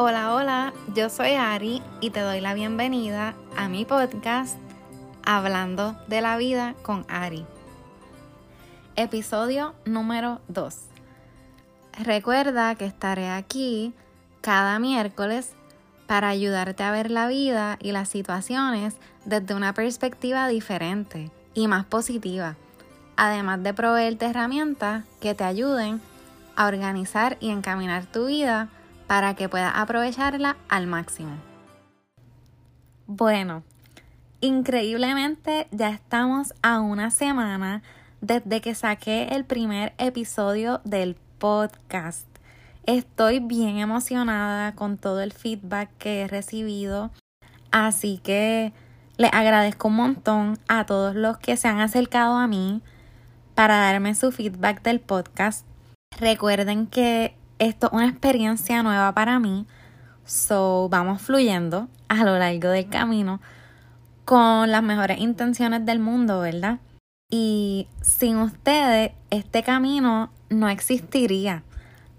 Hola, hola, yo soy Ari y te doy la bienvenida a mi podcast Hablando de la vida con Ari. Episodio número 2. Recuerda que estaré aquí cada miércoles para ayudarte a ver la vida y las situaciones desde una perspectiva diferente y más positiva, además de proveerte herramientas que te ayuden a organizar y encaminar tu vida para que puedas aprovecharla al máximo. Bueno, increíblemente ya estamos a una semana desde que saqué el primer episodio del podcast. Estoy bien emocionada con todo el feedback que he recibido, así que les agradezco un montón a todos los que se han acercado a mí para darme su feedback del podcast. Recuerden que esto es una experiencia nueva para mí. So, vamos fluyendo a lo largo del camino con las mejores intenciones del mundo, ¿verdad? Y sin ustedes, este camino no existiría.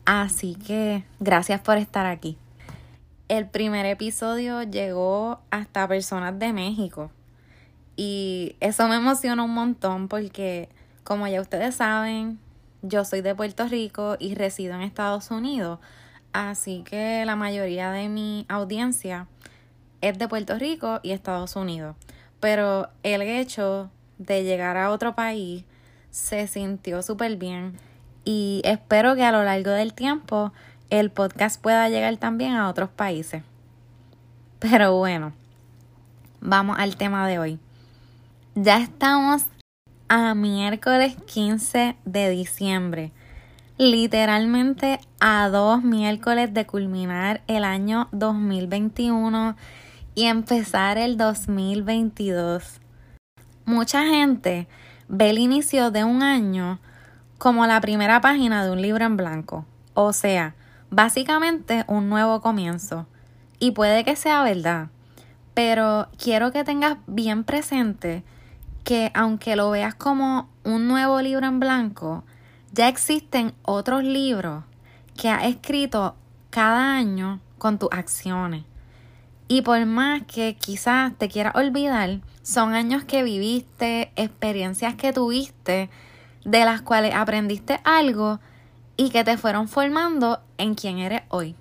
Así que gracias por estar aquí. El primer episodio llegó hasta personas de México. Y eso me emociona un montón porque, como ya ustedes saben, yo soy de Puerto Rico y resido en Estados Unidos, así que la mayoría de mi audiencia es de Puerto Rico y Estados Unidos. Pero el hecho de llegar a otro país se sintió súper bien y espero que a lo largo del tiempo el podcast pueda llegar también a otros países. Pero bueno, vamos al tema de hoy. Ya estamos a miércoles 15 de diciembre. Literalmente a dos miércoles de culminar el año 2021 y empezar el 2022. Mucha gente ve el inicio de un año como la primera página de un libro en blanco, o sea, básicamente un nuevo comienzo. Y puede que sea verdad, pero quiero que tengas bien presente que aunque lo veas como un nuevo libro en blanco, ya existen otros libros que has escrito cada año con tus acciones. Y por más que quizás te quieras olvidar, son años que viviste, experiencias que tuviste, de las cuales aprendiste algo y que te fueron formando en quien eres hoy.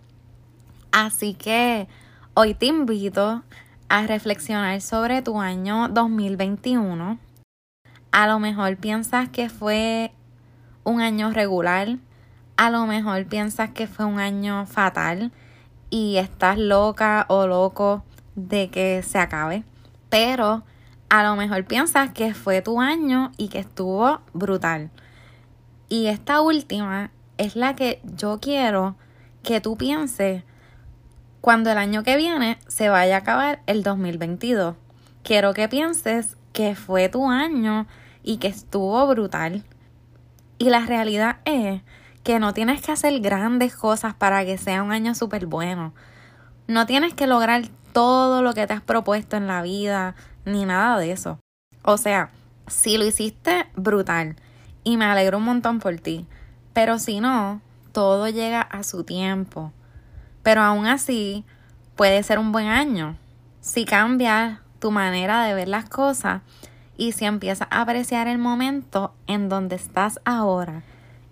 Así que hoy te invito a reflexionar sobre tu año 2021. A lo mejor piensas que fue un año regular, a lo mejor piensas que fue un año fatal y estás loca o loco de que se acabe, pero a lo mejor piensas que fue tu año y que estuvo brutal. Y esta última es la que yo quiero que tú pienses cuando el año que viene se vaya a acabar el 2022. Quiero que pienses que fue tu año y que estuvo brutal. Y la realidad es que no tienes que hacer grandes cosas para que sea un año súper bueno. No tienes que lograr todo lo que te has propuesto en la vida, ni nada de eso. O sea, si lo hiciste, brutal. Y me alegro un montón por ti. Pero si no, todo llega a su tiempo. Pero aún así, puede ser un buen año. Si cambias tu manera de ver las cosas y si empiezas a apreciar el momento en donde estás ahora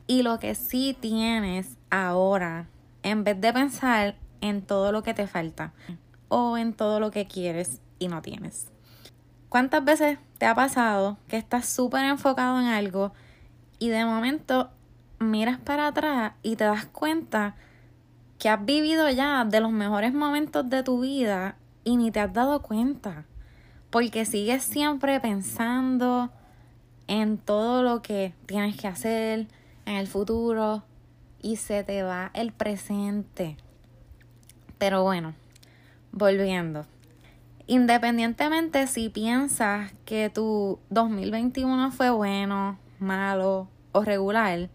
y lo que sí tienes ahora, en vez de pensar en todo lo que te falta o en todo lo que quieres y no tienes. ¿Cuántas veces te ha pasado que estás súper enfocado en algo y de momento miras para atrás y te das cuenta que has vivido ya de los mejores momentos de tu vida y ni te has dado cuenta. Porque sigues siempre pensando en todo lo que tienes que hacer en el futuro y se te va el presente. Pero bueno, volviendo. Independientemente si piensas que tu 2021 fue bueno, malo o regular,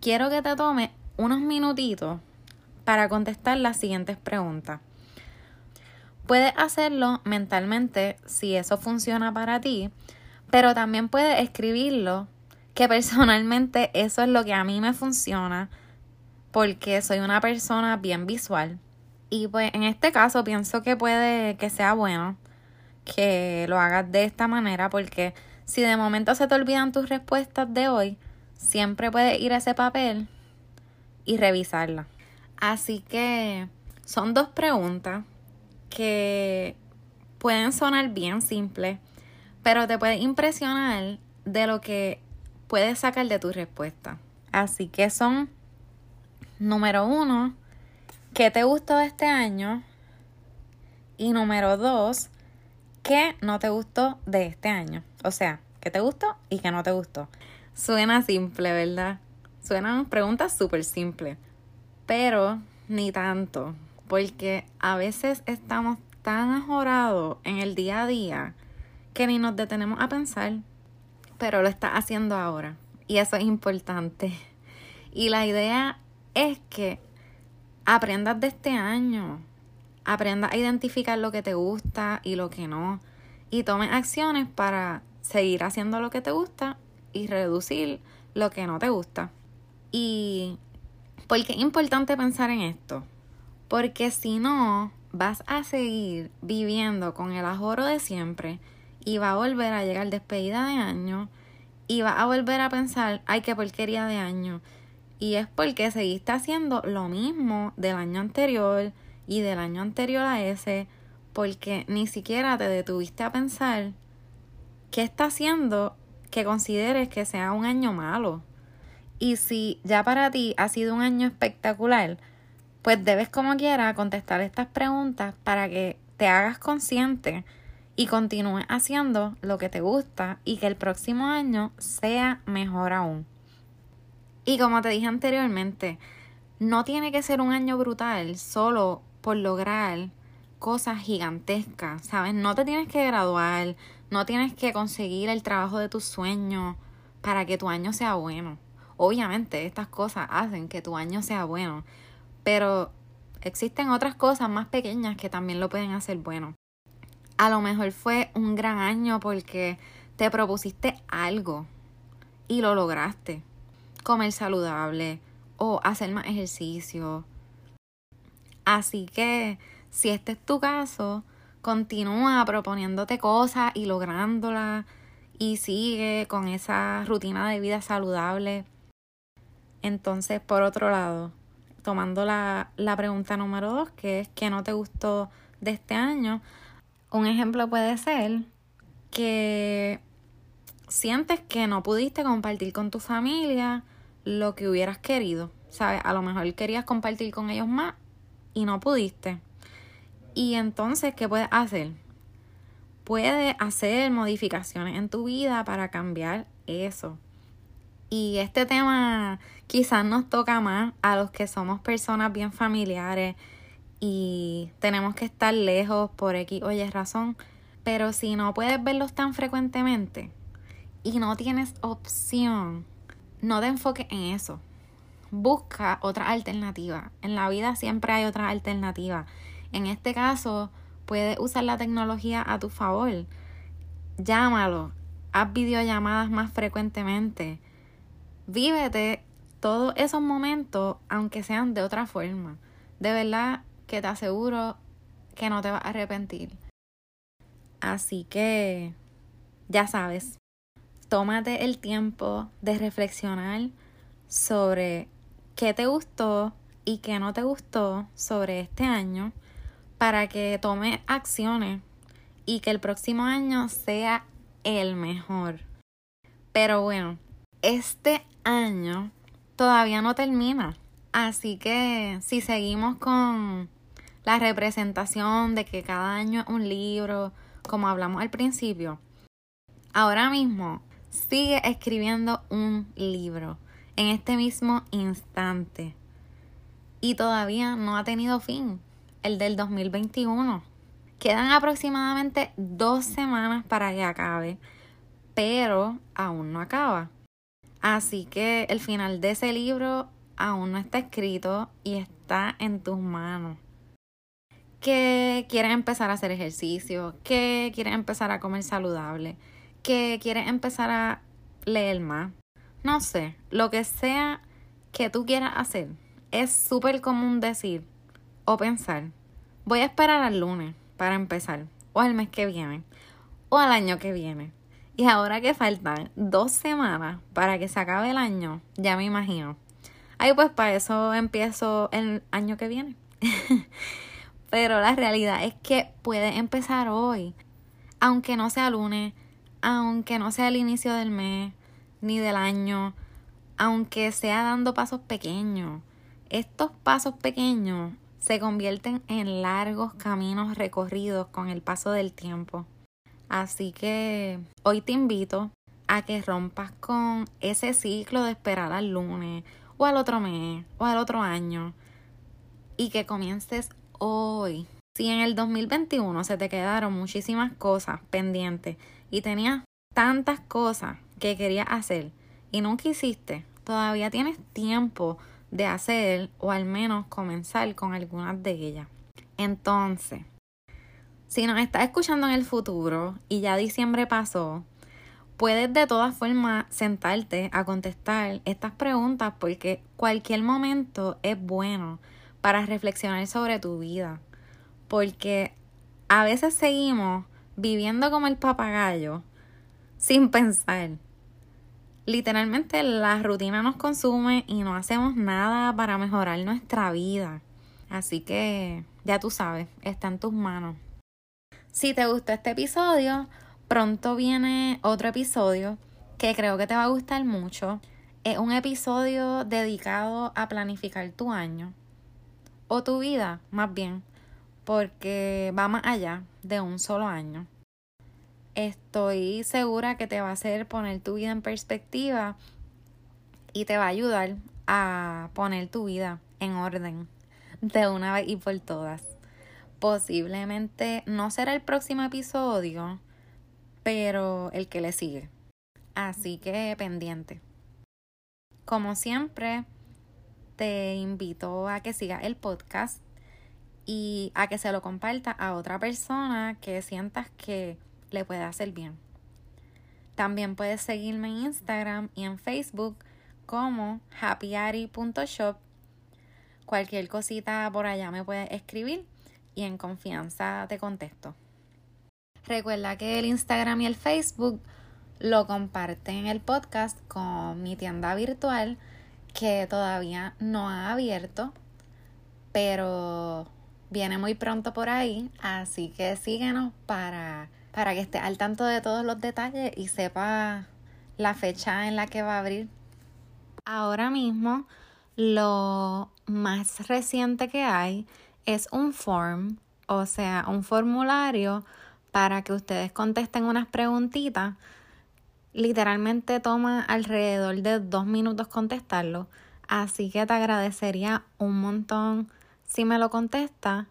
quiero que te tome unos minutitos para contestar las siguientes preguntas. Puedes hacerlo mentalmente si eso funciona para ti, pero también puedes escribirlo, que personalmente eso es lo que a mí me funciona, porque soy una persona bien visual Y pues en este caso pienso que puede que sea bueno que lo hagas de esta manera porque si de momento se te olvidan tus respuestas de hoy, siempre puedes ir a ese papel y revisarla. Así que son dos preguntas que pueden sonar bien simples, pero te puede impresionar de lo que puedes sacar de tu respuesta. Así que son, número uno, ¿qué te gustó de este año? Y número dos, ¿qué no te gustó de este año? O sea, ¿qué te gustó y qué no te gustó? Suena simple, ¿verdad? Suenan preguntas súper simples, pero ni tanto, porque a veces estamos tan ajorados en el día a día que ni nos detenemos a pensar, pero lo estás haciendo ahora y eso es importante. Y la idea es que aprendas de este año, aprendas a identificar lo que te gusta y lo que no, y tomes acciones para seguir haciendo lo que te gusta y reducir lo que no te gusta. Y ¿por qué es importante pensar en esto? Porque si no, vas a seguir viviendo con el ajoro de siempre y va a volver a llegar despedida de año y va a volver a pensar, ay, qué porquería de año. Y es porque seguiste haciendo lo mismo del año anterior y del año anterior a ese, porque ni siquiera te detuviste a pensar qué está haciendo que consideres que sea un año malo. Y si ya para ti ha sido un año espectacular, pues debes como quiera contestar estas preguntas para que te hagas consciente y continúes haciendo lo que te gusta y que el próximo año sea mejor aún. Y como te dije anteriormente, no tiene que ser un año brutal solo por lograr cosas gigantescas, ¿sabes? No te tienes que graduar, no tienes que conseguir el trabajo de tus sueños para que tu año sea bueno. Obviamente estas cosas hacen que tu año sea bueno, pero existen otras cosas más pequeñas que también lo pueden hacer bueno. A lo mejor fue un gran año porque te propusiste algo y lo lograste. Comer saludable o hacer más ejercicio. Así que si este es tu caso, continúa proponiéndote cosas y lográndolas y sigue con esa rutina de vida saludable. Entonces, por otro lado, tomando la, la pregunta número dos, que es ¿qué no te gustó de este año? Un ejemplo puede ser que sientes que no pudiste compartir con tu familia lo que hubieras querido. ¿Sabes? A lo mejor querías compartir con ellos más y no pudiste. Y entonces, ¿qué puedes hacer? Puedes hacer modificaciones en tu vida para cambiar eso. Y este tema quizás nos toca más a los que somos personas bien familiares y tenemos que estar lejos por X o Y razón. Pero si no puedes verlos tan frecuentemente y no tienes opción, no te enfoques en eso. Busca otra alternativa. En la vida siempre hay otra alternativa. En este caso, puedes usar la tecnología a tu favor. Llámalo, haz videollamadas más frecuentemente. Vívete todos esos momentos, aunque sean de otra forma. De verdad que te aseguro que no te vas a arrepentir. Así que, ya sabes, tómate el tiempo de reflexionar sobre qué te gustó y qué no te gustó sobre este año para que tome acciones y que el próximo año sea el mejor. Pero bueno, este año todavía no termina. Así que si seguimos con la representación de que cada año es un libro, como hablamos al principio, ahora mismo sigue escribiendo un libro en este mismo instante. Y todavía no ha tenido fin el del 2021. Quedan aproximadamente dos semanas para que acabe, pero aún no acaba. Así que el final de ese libro aún no está escrito y está en tus manos. Que quieres empezar a hacer ejercicio, que quieres empezar a comer saludable, que quieres empezar a leer más. No sé, lo que sea que tú quieras hacer. Es súper común decir o pensar Voy a esperar al lunes para empezar, o al mes que viene, o al año que viene. Y ahora que faltan dos semanas para que se acabe el año, ya me imagino. Ay, pues para eso empiezo el año que viene. Pero la realidad es que puede empezar hoy, aunque no sea lunes, aunque no sea el inicio del mes ni del año, aunque sea dando pasos pequeños. Estos pasos pequeños se convierten en largos caminos recorridos con el paso del tiempo. Así que hoy te invito a que rompas con ese ciclo de esperar al lunes o al otro mes o al otro año y que comiences hoy. Si en el 2021 se te quedaron muchísimas cosas pendientes y tenías tantas cosas que querías hacer y nunca hiciste, todavía tienes tiempo de hacer o al menos comenzar con algunas de ellas. Entonces, si nos estás escuchando en el futuro y ya diciembre pasó, puedes de todas formas sentarte a contestar estas preguntas porque cualquier momento es bueno para reflexionar sobre tu vida. Porque a veces seguimos viviendo como el papagayo sin pensar. Literalmente la rutina nos consume y no hacemos nada para mejorar nuestra vida. Así que ya tú sabes, está en tus manos. Si te gustó este episodio, pronto viene otro episodio que creo que te va a gustar mucho. Es un episodio dedicado a planificar tu año o tu vida, más bien, porque va más allá de un solo año. Estoy segura que te va a hacer poner tu vida en perspectiva y te va a ayudar a poner tu vida en orden de una vez y por todas. Posiblemente no será el próximo episodio, pero el que le sigue. Así que pendiente. Como siempre, te invito a que sigas el podcast y a que se lo comparta a otra persona que sientas que le puede hacer bien. También puedes seguirme en Instagram y en Facebook como happyari.shop. Cualquier cosita por allá me puedes escribir y en confianza te contesto. Recuerda que el Instagram y el Facebook lo comparten el podcast con mi tienda virtual que todavía no ha abierto, pero viene muy pronto por ahí, así que síguenos para, para que esté al tanto de todos los detalles y sepa la fecha en la que va a abrir. Ahora mismo, lo más reciente que hay es un form, o sea, un formulario para que ustedes contesten unas preguntitas Literalmente toma alrededor de dos minutos contestarlo, así que te agradecería un montón si me lo contesta.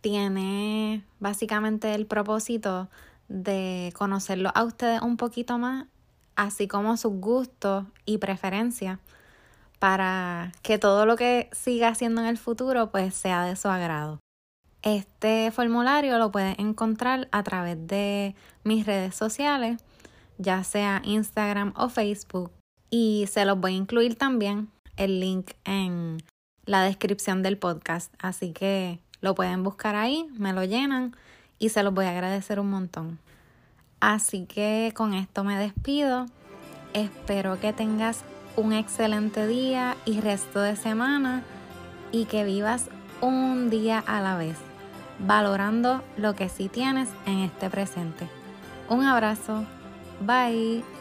Tiene básicamente el propósito de conocerlo a ustedes un poquito más, así como sus gustos y preferencias, para que todo lo que siga haciendo en el futuro pues sea de su agrado. Este formulario lo puedes encontrar a través de mis redes sociales ya sea Instagram o Facebook. Y se los voy a incluir también el link en la descripción del podcast. Así que lo pueden buscar ahí, me lo llenan y se los voy a agradecer un montón. Así que con esto me despido. Espero que tengas un excelente día y resto de semana y que vivas un día a la vez, valorando lo que sí tienes en este presente. Un abrazo. Bye.